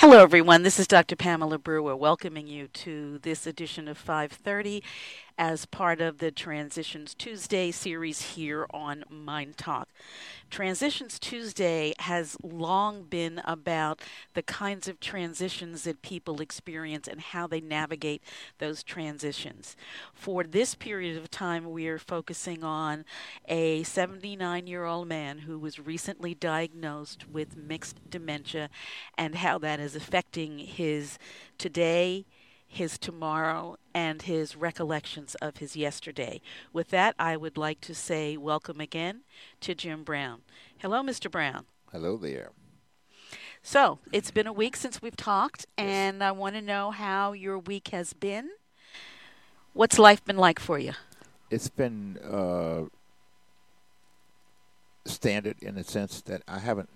Hello, everyone. This is Dr. Pamela Brewer welcoming you to this edition of 530 as part of the Transitions Tuesday series here on Mind Talk. Transitions Tuesday has long been about the kinds of transitions that people experience and how they navigate those transitions. For this period of time, we are focusing on a 79 year old man who was recently diagnosed with mixed dementia and how that is affecting his today his tomorrow, and his recollections of his yesterday. With that, I would like to say welcome again to Jim Brown. Hello, Mr. Brown. Hello there. So, it's been a week since we've talked, and I want to know how your week has been. What's life been like for you? It's been uh, standard in the sense that I haven't.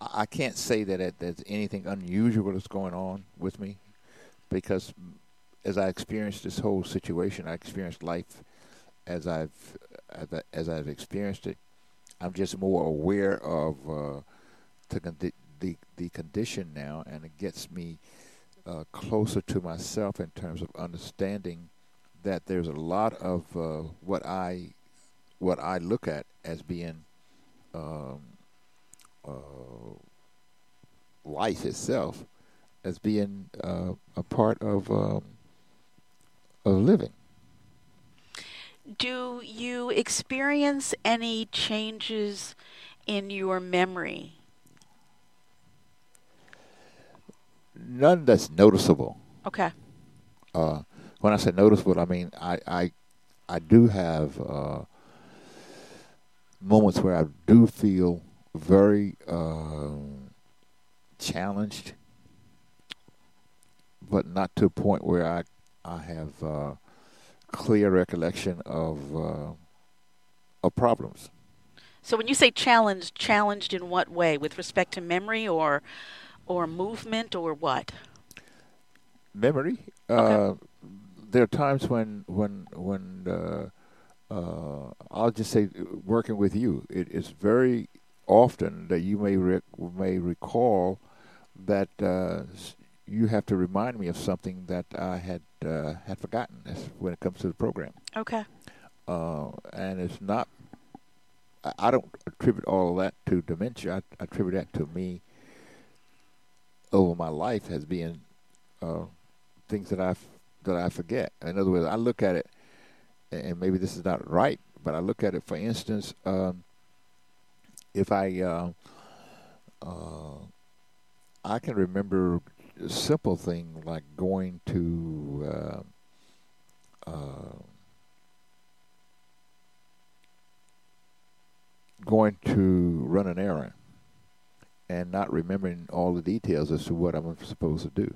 I can't say that it, there's anything unusual that's going on with me because as I experienced this whole situation, I experienced life as I've as I've experienced it. I'm just more aware of uh, the, the the condition now, and it gets me uh, closer to myself in terms of understanding that there's a lot of uh, what I what I look at as being um, uh, life itself as being uh, a part of um, of living. Do you experience any changes in your memory? None that's noticeable. Okay. Uh, when I say noticeable, I mean I I, I do have uh, moments where I do feel very uh, challenged but not to a point where I I have uh, clear recollection of uh, of problems. So when you say challenged, challenged in what way? With respect to memory or or movement or what? Memory. Okay. Uh, there are times when when when uh, uh, I'll just say working with you, it is very often that you may rec- may recall that uh, you have to remind me of something that I had uh, had forgotten when it comes to the program. Okay. Uh, and it's not. I don't attribute all of that to dementia. I attribute that to me over my life as being uh, things that I that I forget. In other words, I look at it, and maybe this is not right, but I look at it. For instance, um, if I uh, uh, I can remember simple thing like going to uh, uh, going to run an errand and not remembering all the details as to what I'm supposed to do.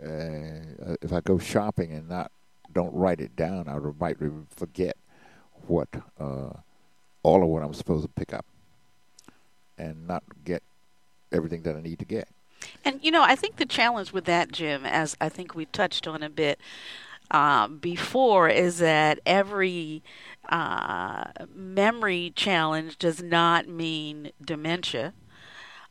Uh, if I go shopping and not don't write it down, I might forget what uh, all of what I'm supposed to pick up and not get everything that I need to get. And you know, I think the challenge with that, Jim, as I think we touched on a bit uh, before, is that every uh, memory challenge does not mean dementia.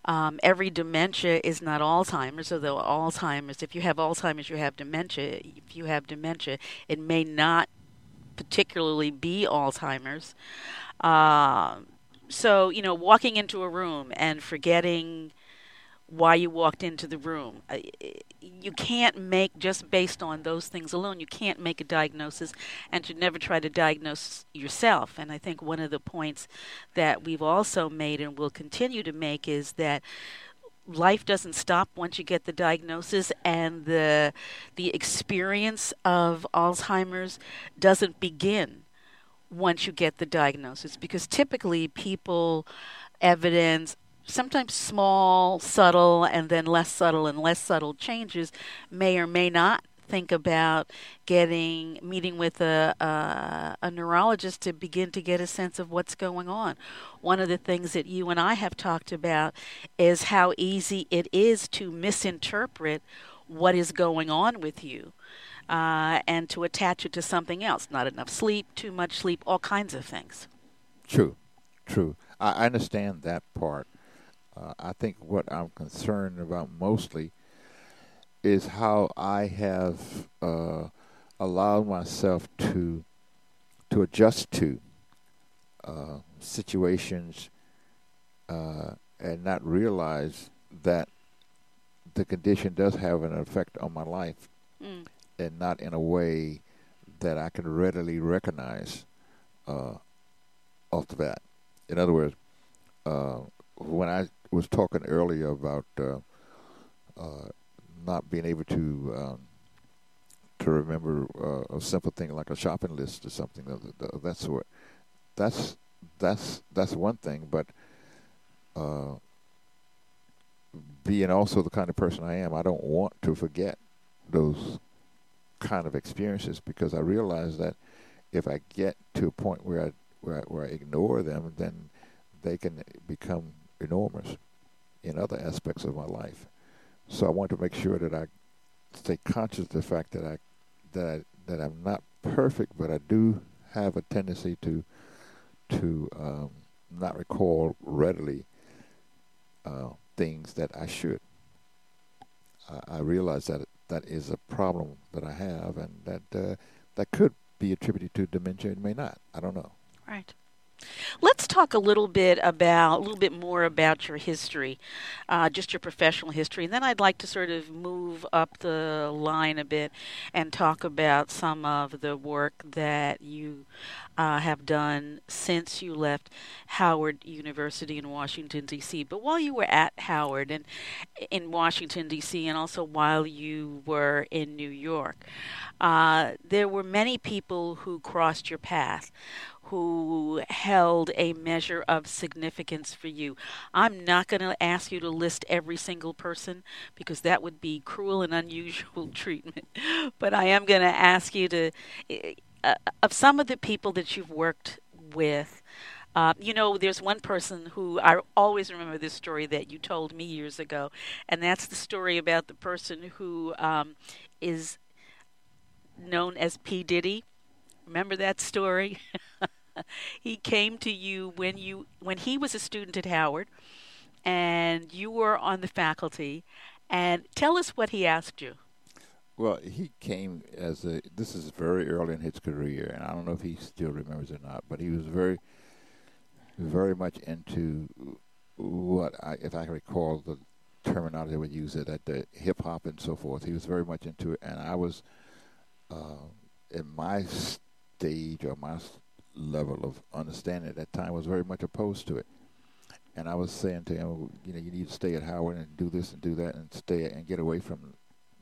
Um, every dementia is not Alzheimer's, although Alzheimer's, if you have Alzheimer's, you have dementia. If you have dementia, it may not particularly be Alzheimer's. Uh, so, you know, walking into a room and forgetting why you walked into the room. You can't make, just based on those things alone, you can't make a diagnosis and should never try to diagnose yourself. And I think one of the points that we've also made and will continue to make is that life doesn't stop once you get the diagnosis and the the experience of Alzheimer's doesn't begin once you get the diagnosis because typically people evidence sometimes small, subtle, and then less subtle and less subtle changes may or may not think about getting meeting with a, a, a neurologist to begin to get a sense of what's going on. One of the things that you and I have talked about is how easy it is to misinterpret what is going on with you. Uh, and to attach it to something else. Not enough sleep, too much sleep, all kinds of things. True, true. I understand that part. Uh, I think what I'm concerned about mostly is how I have uh, allowed myself to to adjust to uh, situations uh, and not realize that the condition does have an effect on my life, Mm. and not in a way that I can readily recognize uh, off the bat. In other words, uh, when I was talking earlier about uh, uh, not being able to um, to remember uh, a simple thing like a shopping list or something of, of that sort, that's that's that's one thing. But uh, being also the kind of person I am, I don't want to forget those kind of experiences because I realize that if I get to a point where I where I, where I ignore them, then they can become enormous in other aspects of my life. So I want to make sure that I stay conscious of the fact that I that I, that I'm not perfect, but I do have a tendency to to um, not recall readily uh, things that I should. I, I realize that that is a problem that I have, and that uh, that could be attributed to dementia. It may not. I don't know. Right. Let's talk a little bit about a little bit more about your history, uh, just your professional history, and then I'd like to sort of move up the line a bit and talk about some of the work that you uh, have done since you left Howard University in Washington D.C. But while you were at Howard and in Washington D.C. and also while you were in New York, uh, there were many people who crossed your path who held a measure of significance for you. I'm not going to ask you to list every single person because that would be cruel and unusual treatment. But I am going to ask you to, uh, of some of the people that you've worked with, uh, you know, there's one person who I always remember this story that you told me years ago, and that's the story about the person who um, is known as P. Diddy. Remember that story? he came to you when you when he was a student at Howard, and you were on the faculty. And tell us what he asked you. Well, he came as a. This is very early in his career, and I don't know if he still remembers or not. But he was very, very much into what I, if I recall the terminology would use it at the hip hop and so forth. He was very much into it, and I was uh, in my stage or my level of understanding at that time was very much opposed to it. And I was saying to him, you know, you need to stay at Howard and do this and do that and stay and get away from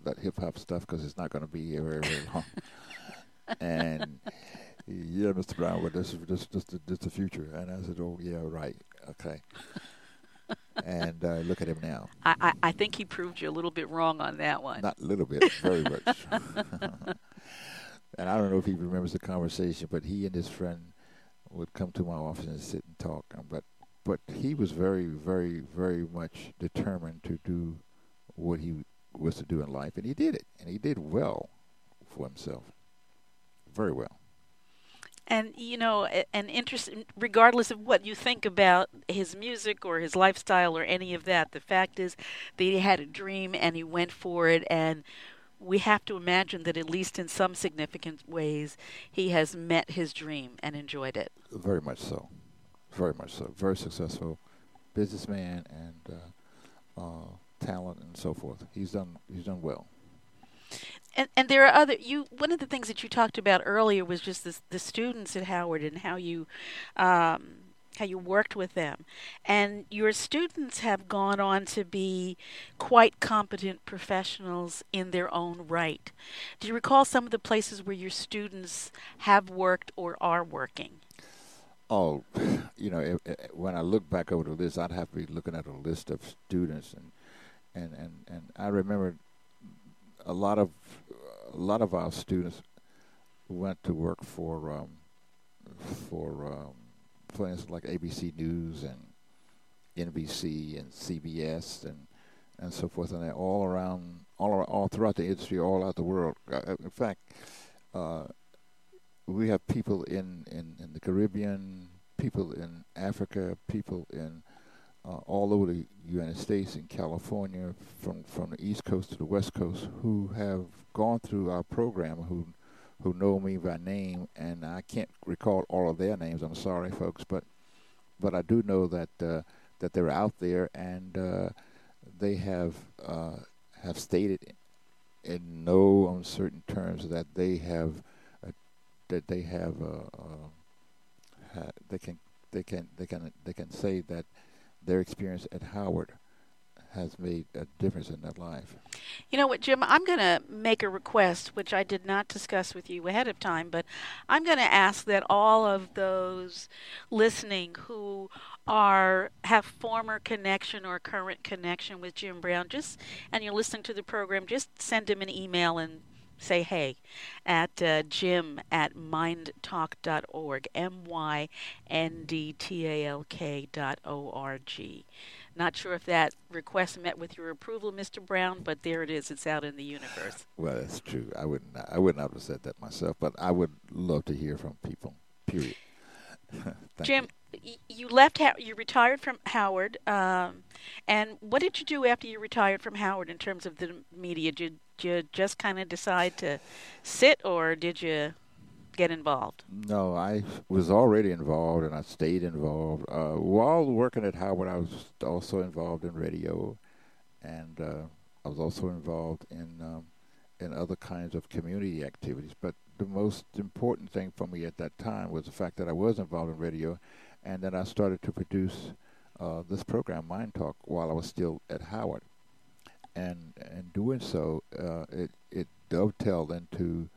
that hip hop stuff because it's not going to be here very, very long. and yeah, Mr. Brown, but this is this this this the future. And I said, oh yeah, right, okay. and uh, look at him now. I, I, I think he proved you a little bit wrong on that one. Not a little bit, very much. and I don't know if he remembers the conversation, but he and his friend would come to my office and sit and talk. Um, but but he was very, very, very much determined to do what he was to do in life, and he did it, and he did well for himself, very well. And you know, an interest, regardless of what you think about his music or his lifestyle or any of that, the fact is that he had a dream and he went for it, and we have to imagine that at least in some significant ways he has met his dream and enjoyed it. Very much so. Very much so. Very successful businessman and uh, uh, talent and so forth. He's done. He's done well. And and there are other you. One of the things that you talked about earlier was just the the students at Howard and how you. Um, how you worked with them. And your students have gone on to be quite competent professionals in their own right. Do you recall some of the places where your students have worked or are working? Oh, you know, if, if, when I look back over the list, I'd have to be looking at a list of students, and and and, and I remember a lot of a lot of our students went to work for um, for um, instance, like ABC News and NBC and CBS and and so forth, and all around, all around, all throughout the industry, all out the world. Uh, in fact, uh, we have people in, in, in the Caribbean, people in Africa, people in uh, all over the United States and California, from from the East Coast to the West Coast, who have gone through our program, who who know me by name, and I can't recall all of their names. I'm sorry, folks, but but I do know that uh, that they're out there, and uh, they have uh, have stated in no uncertain terms that they have uh, that they have uh, uh, ha- they can they can they can they can say that their experience at Howard has made a difference in their life. You know what, Jim? I'm going to make a request, which I did not discuss with you ahead of time, but I'm going to ask that all of those listening who are have former connection or current connection with Jim Brown, just and you're listening to the program, just send him an email and say hey at uh, jim at myndtalk.org m-y-n-d-t-a-l-k dot o-r-g not sure if that request met with your approval mr brown but there it is. It's out in the universe. Well that's true. I wouldn't i wouldn't have said that myself but i would love to hear from people period. Jim you. you left you retired from howard um, and what did you do after you retired from howard in terms of the media? Did you just kind of decide to sit or did you get involved? No, I was already involved and I stayed involved. Uh, while working at Howard, I was also involved in radio and uh, I was also involved in um, in other kinds of community activities. But the most important thing for me at that time was the fact that I was involved in radio and then I started to produce uh, this program, Mind Talk, while I was still at Howard and in doing so, uh, it it dovetailed into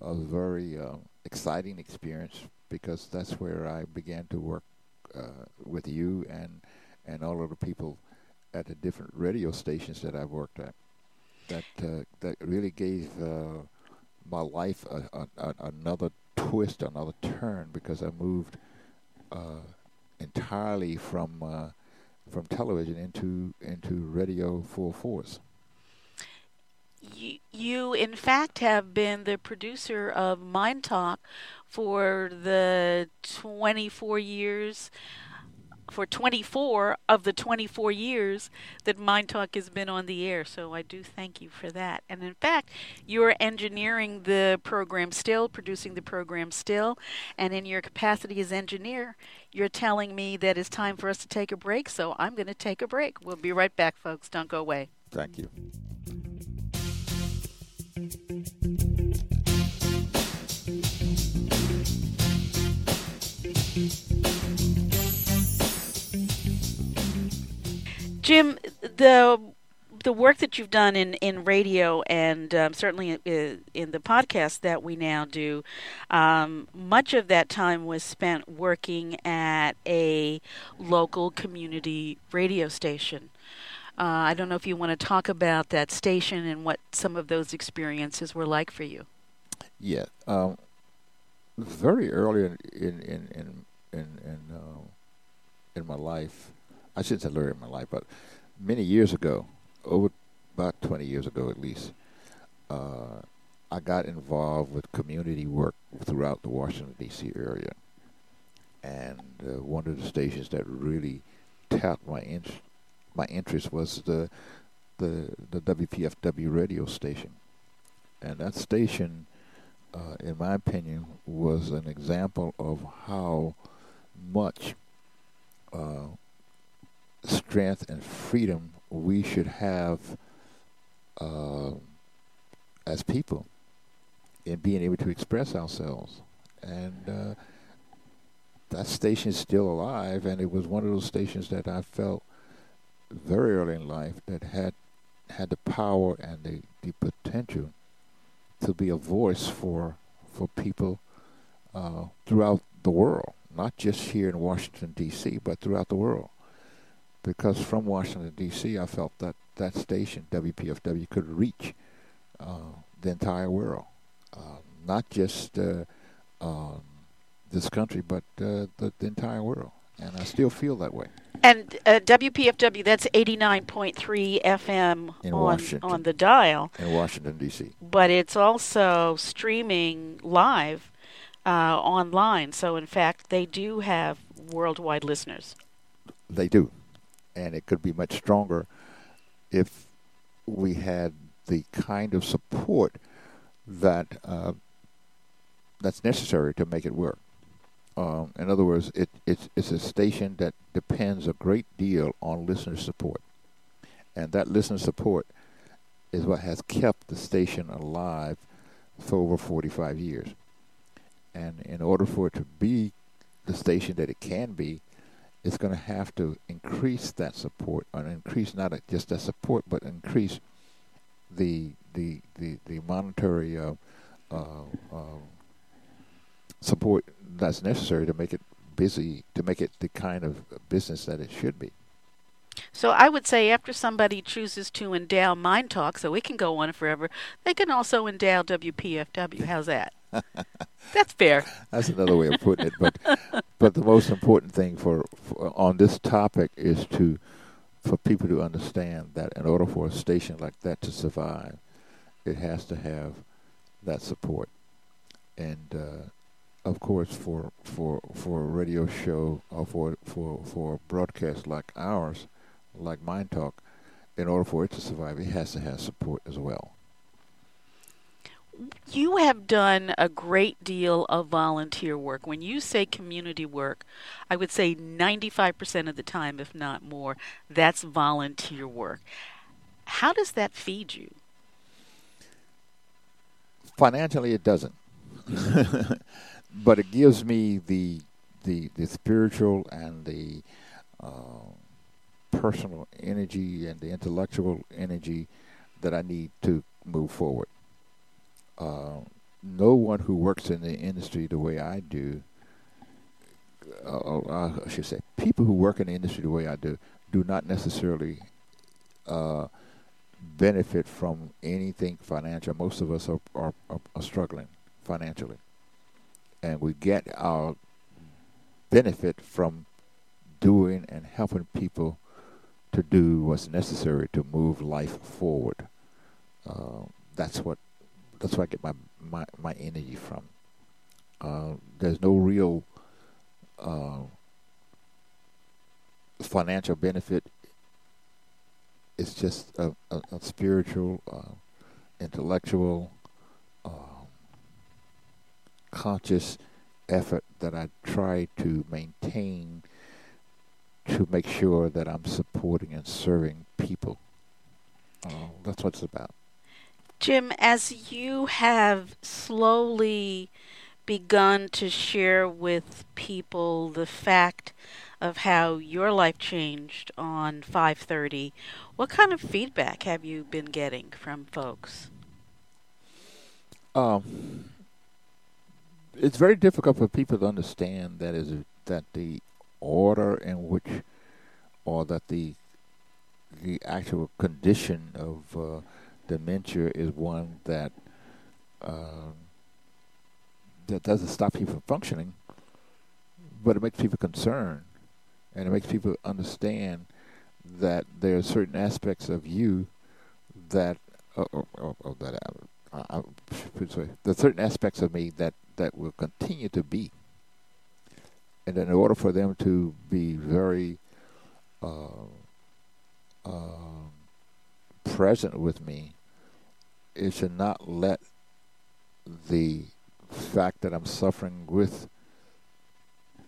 a very uh, exciting experience because that's where I began to work uh, with you and and all of the people at the different radio stations that I've worked at. That uh, that really gave uh, my life a, a, a, another twist, another turn because I moved uh, entirely from from television into into radio full force. You, in fact have been the producer of Mind Talk for the 24 years for 24 of the 24 years that Mind Talk has been on the air. So I do thank you for that. And in fact, you're engineering the program still, producing the program still, and in your capacity as engineer, you're telling me that it's time for us to take a break. So I'm going to take a break. We'll be right back, folks. Don't go away. Thank you. Jim, the the work that you've done in, in radio and um, certainly in, in, the podcast that we now do, um, much of that time was spent working at a local community radio station. Uh, I don't know if you want to talk about that station and what some of those experiences were like for you. Yeah, um, very early in in in in in, in, uh, in my life, I shouldn't say early in my life, but many years ago, over about 20 years ago at least, uh, I got involved with community work throughout the Washington, D.C. area. And uh, one of the stations that really tapped my, in- my interest was the, the, the WPFW radio station. And that station, uh, in my opinion, was an example of how much uh, strength and freedom we should have uh, as people in being able to express ourselves. And uh, that station is still alive, and it was one of those stations that I felt very early in life that had had the power and the, the potential to be a voice for for people uh, throughout the world, not just here in Washington D.C., but throughout the world because from Washington D.C., I felt that that station WPFW could reach uh, the entire world, uh, not just uh, um, this country, but uh, the, the, entire world, and I still feel that way. And uh, WPFW, that's 89.3 FM in on, Washington, on the dial. In Washington, D.C. But it's also streaming live uh, online. So, in fact, they do have worldwide listeners. They do and it could be much stronger if we had the kind of support that uh, that's necessary to make it work. Um, in other words, it, it's, it's a station that depends a great deal on listener support. And that listener support is what has kept the station alive for over 45 years. And in order for it to be the station that it can be, it's going to have to increase that support, and increase not just that support, but increase the the the, the monetary uh, uh, uh, support that's necessary to make it busy, to make it the kind of business that it should be. So I would say after somebody chooses to endow Mind Talk, so it can go on forever, they can also endow WPFW. How's that? That's fair. That's another way of putting it. But but the most important thing for, for on this topic is to for people to understand that in order for a station like that to survive, it has to have that support. And uh, of course, for for for a radio show or for for for a broadcast like ours, like Mind Talk, in order for it to survive, it has to have support as well. You have done a great deal of volunteer work. When you say community work, I would say 95% of the time, if not more, that's volunteer work. How does that feed you? Financially, it doesn't. but it gives me the the the spiritual and the uh, personal energy and the intellectual energy that I need to move forward. No one who works in the industry the way I do, uh, uh I should say, people who work in the industry the way I do, do not necessarily uh, benefit from anything financial. Most of us are, are, are struggling financially and we get our benefit from doing and helping people to do what's necessary to move life forward. Uh, that's what that's where I get my my, my energy from. Uh, there's no real uh, financial benefit. It's just a, a, a spiritual, uh, intellectual, conscious effort that I try to maintain to make sure that I'm supporting and serving people. Uh, that's what it's about. Jim, as you have slowly begun to share with people the fact of how your life changed on 530, what kind of feedback have you been getting from folks? Um, it's very difficult for people to understand that is that the order in which or that the the actual condition of uh, dementia is one that uh, that doesn't stop people from functioning, but it makes people concerned, and it makes people understand that there are certain aspects of you that, uh, or, or, or that I, I, I should say, are certain aspects of me that that will continue to be. And in order for them to be very uh, uh, present with me, it should not let the fact that I'm suffering with,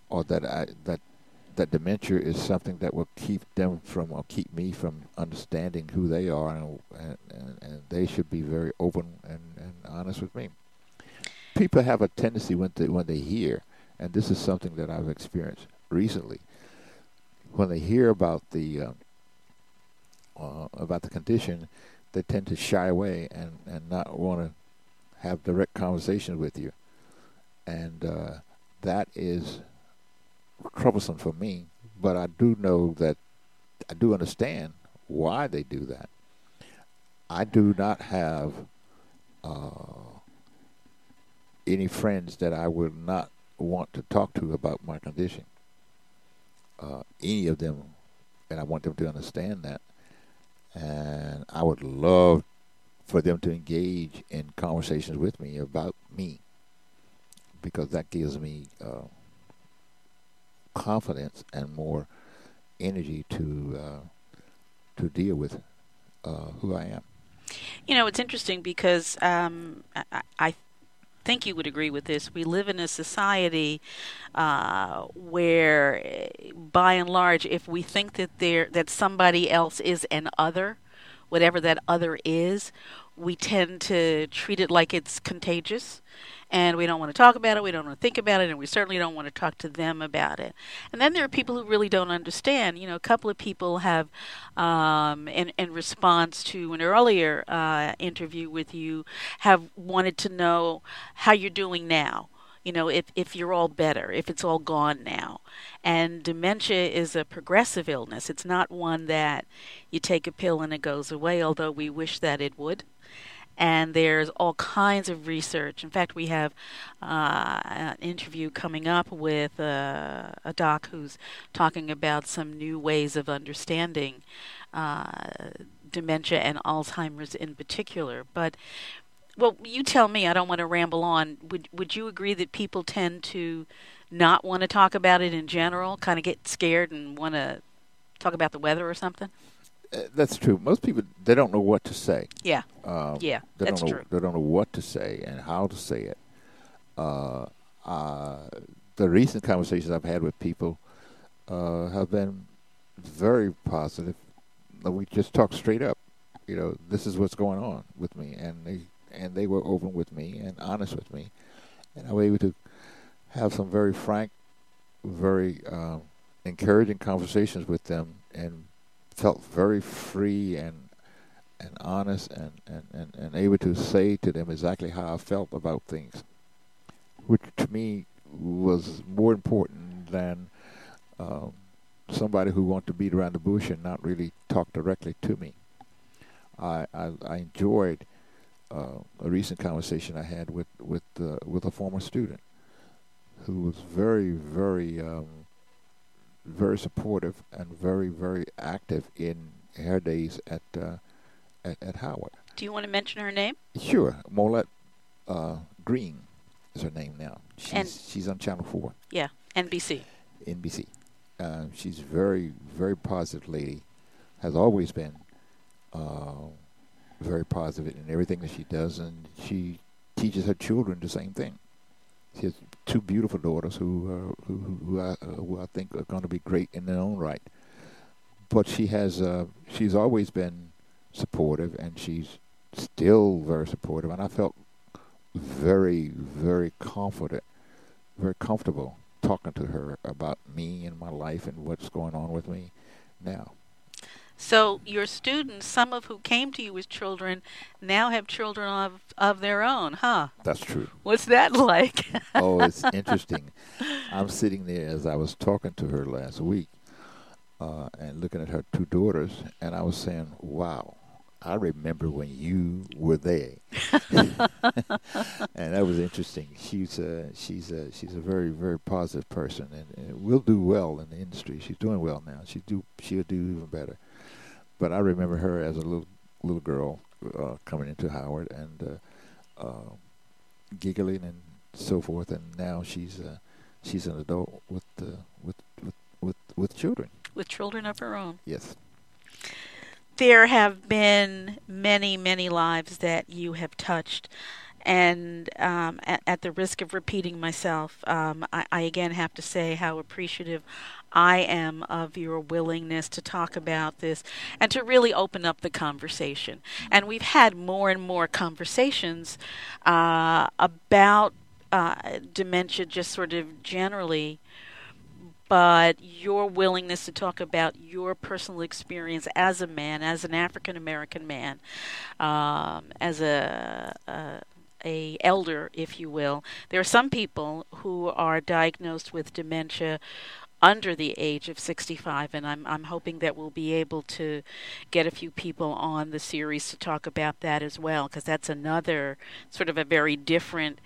or that I that that dementia is something that will keep them from or keep me from understanding who they are, and and, and they should be very open and, and honest with me people have a tendency when they when they hear, and this is something that I've experienced recently. When they hear about the uh, uh, about the condition, they tend to shy away and, and not want to have direct conversations with you, and uh, that is troublesome for me. But I do know that I do understand why they do that. I do not have uh, any friends that I would not want to talk to about my condition. Uh, any of them, and I want them to understand that. And I would love for them to engage in conversations with me about me because that gives me uh, confidence and more energy to uh, to deal with uh, who I am. You know, it's interesting because um, I, I think you would agree with this. We live in a society uh, where, by and large, if we think that there that somebody else is an other, whatever that other is, we tend to treat it like it's contagious and we don't want to talk about it, we don't want to think about it, and we certainly don't want to talk to them about it. And then there are people who really don't understand. You know, a couple of people have, um, in, in response to an earlier uh, interview with you, have wanted to know how you're doing now you know, if, if you're all better, if it's all gone now. And dementia is a progressive illness. It's not one that you take a pill and it goes away, although we wish that it would and there's all kinds of research. In fact, we have uh, an interview coming up with uh, a doc who's talking about some new ways of understanding uh, dementia and Alzheimer's in particular. But well, you tell me. I don't want to ramble on. Would would you agree that people tend to not want to talk about it in general? Kind of get scared and want to talk about the weather or something? Uh, that's true. Most people they don't know what to say. Yeah. Um, yeah, they that's don't know, true. They don't know what to say and how to say it. Uh, uh, the recent conversations I've had with people uh, have been very positive. We just talk straight up. You know, this is what's going on with me, and they and they were open with me and honest with me, and I was able to have some very frank, very um, encouraging conversations with them, and felt very free and and honest and, and, and, and able to say to them exactly how I felt about things, which to me was more important than um, somebody who wanted to beat around the bush and not really talk directly to me. I, I, I enjoyed uh, a recent conversation I had with with uh, with a former student who was very very um, very supportive and very, very active in her days at uh, at, at, Howard. Do you want to mention her name? Sure, Molette uh, Green is her name now. She's and she's on Channel Four. Yeah, NBC. NBC. Uh, she's very, very positive lady. Has always been uh, very positive in everything that she does, and she teaches her children the same thing. She has two beautiful daughters who uh, who who I, uh, who I think are going to be great in their own right. But she has uh, she's always been supportive, and she's still very supportive. And I felt very very confident, very comfortable talking to her about me and my life and what's going on with me now. So your students, some of who came to you as children, now have children of of their own, huh? That's true. What's that like? oh, it's interesting. I'm sitting there as I was talking to her last week, uh, and looking at her two daughters, and I was saying, "Wow, I remember when you were there," and that was interesting. She's a, she's a, she's a very very positive person, and, and will do well in the industry. She's doing well now. She do she'll do even better but I remember her as a little little girl uh, coming into Howard and uh, uh, giggling and so forth, and now she's uh, she's an adult with, uh, with with with with children. With children of her own. Yes. There have been many, many lives that you have touched and um, at, at, the risk of repeating myself, um, I, I, again have to say how appreciative I am of your willingness to talk about this and to really open up the conversation. And we've had more and more conversations uh, about uh, dementia, just sort of generally. But your willingness to talk about your personal experience as a man, as an African American man, um, as a, a a elder, if you will. There are some people who are diagnosed with dementia under the age of 65 and I'm I'm hoping that we'll be able to get a few people on the series to talk about that as well because that's another sort of a very different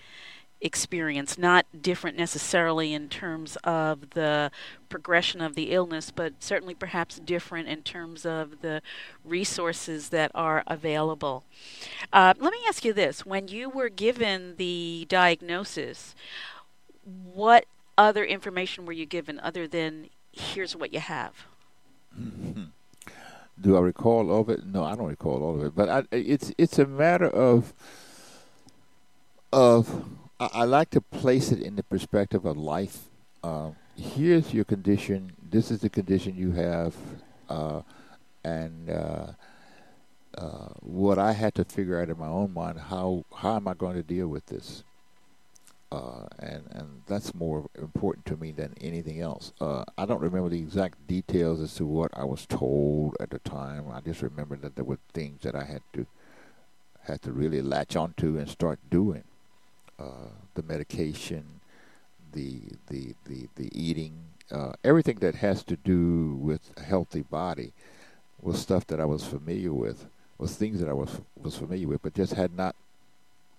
experience not different necessarily in terms of the progression of the illness but certainly perhaps different in terms of the resources that are available uh, let me ask you this when you were given the diagnosis what other information were you given other than here's what you have? Do I recall all of it? No, I don't recall all of it. But I, it's it's a matter of of I, like to place it in the perspective of life. Uh, here's your condition. This is the condition you have, uh, and uh, uh what I had to figure out in my own mind how how am I going to deal with this? Uh, and and that's more important to me than anything else. Uh, I don't remember the exact details as to what I was told at the time. I just remember that there were things that I had to had to really latch onto and start doing. Uh, the medication, the the the the eating, uh, everything that has to do with a healthy body was stuff that I was familiar with, was things that I was was familiar with, but just had not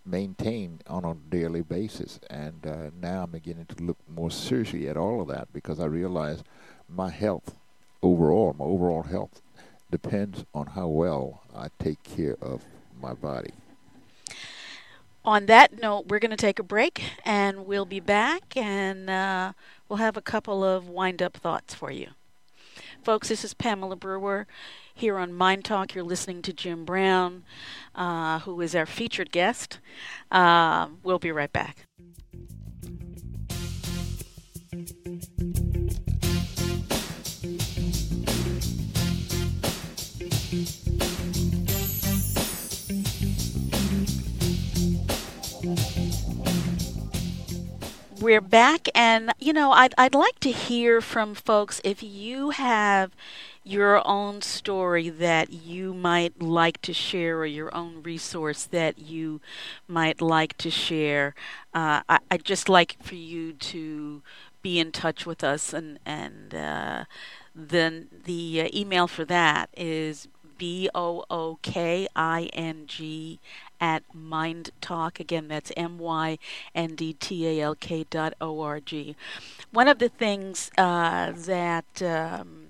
maintained on a daily basis. And uh, now I'm beginning to look more seriously at all of that because I realize my health overall, my overall health, depends on how well I take care of my body. On that note, we're going to take a break and we'll be back and uh, we'll have a couple of wind up thoughts for you. Folks, this is Pamela Brewer here on Mind Talk. You're listening to Jim Brown, uh, who is our featured guest. Uh, we'll be right back. We're back, and you know, I'd I'd like to hear from folks if you have your own story that you might like to share or your own resource that you might like to share. Uh, I, would just like for you to be in touch with us, and and uh, then the uh, email for that is b o o k i n g at Mind Talk. Again, that's M Y N D T A L K dot O R G. One of the things uh, that um,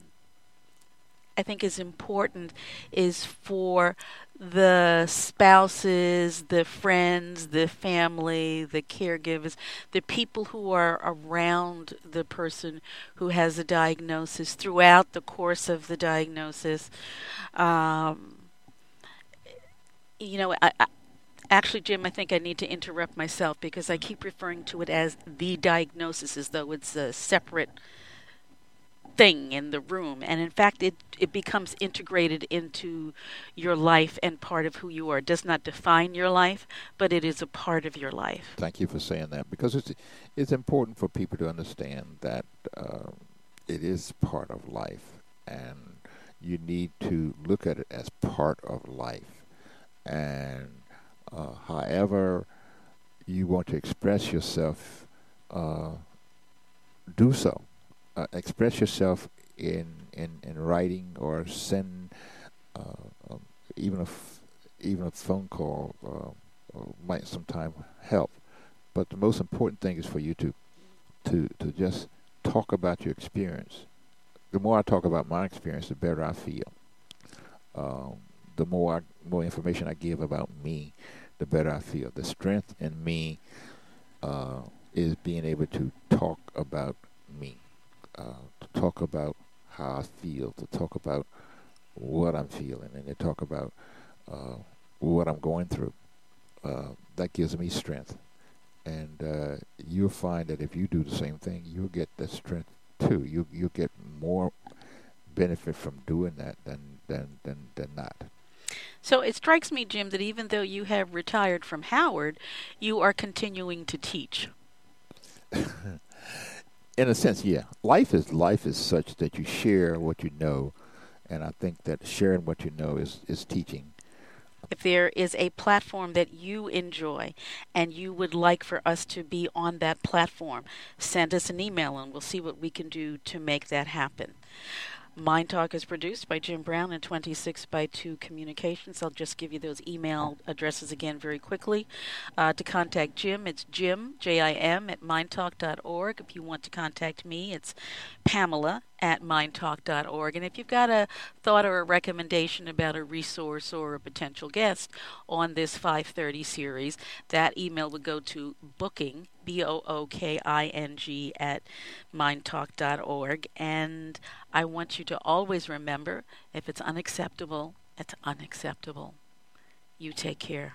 I think is important is for the spouses, the friends, the family, the caregivers, the people who are around the person who has a diagnosis throughout the course of the diagnosis. Um, you know, I, actually, Jim, I think I need to interrupt myself because I keep referring to it as the diagnosis as though it's a separate thing in the room. And in fact it it becomes integrated into your life and part of who you are. It does not define your life but it is a part of your life. Thank you for saying that because it's it's important for people to understand that uh, it is part of life and you need to look at it as part of life. And uh, however you want to express yourself uh, do so uh, express yourself in, in, in writing or send uh, um, even a f- even a phone call uh, might sometime help. But the most important thing is for you to to to just talk about your experience. The more I talk about my experience, the better I feel. Um, the more I, more information I give about me, the better I feel. The strength in me uh, is being able to talk about me uh, to talk about how I feel, to talk about what I'm feeling, and to talk about uh, what I'm going through. Uh, that gives me strength. And uh, you'll find that if you do the same thing, you'll get that strength too. You you'll get more benefit from doing that than than than, than not. So it strikes me, Jim, that even though you have retired from Howard, you are continuing to teach. in a sense, yeah. Life is life is such that you share what you know, and I think that sharing what you know is is teaching. If there is a platform that you enjoy and you would like for us to be on that platform, send us an email and we'll see what we can do to make that happen. Mind Talk is produced by Jim Brown and 26 by 2 Communications. I'll just give you those email addresses again very quickly. Uh, to contact Jim, it's Jim, J I M, at myndtalk.org. If you want to contact me, it's Pamela, at myndtalk.org. And if you've got a thought or a recommendation about a resource or a potential guest on this 530 series, that email would go to booking, B O O K I N G, at myndtalk.org. And I want you to always remember if it's unacceptable, it's unacceptable. You take care.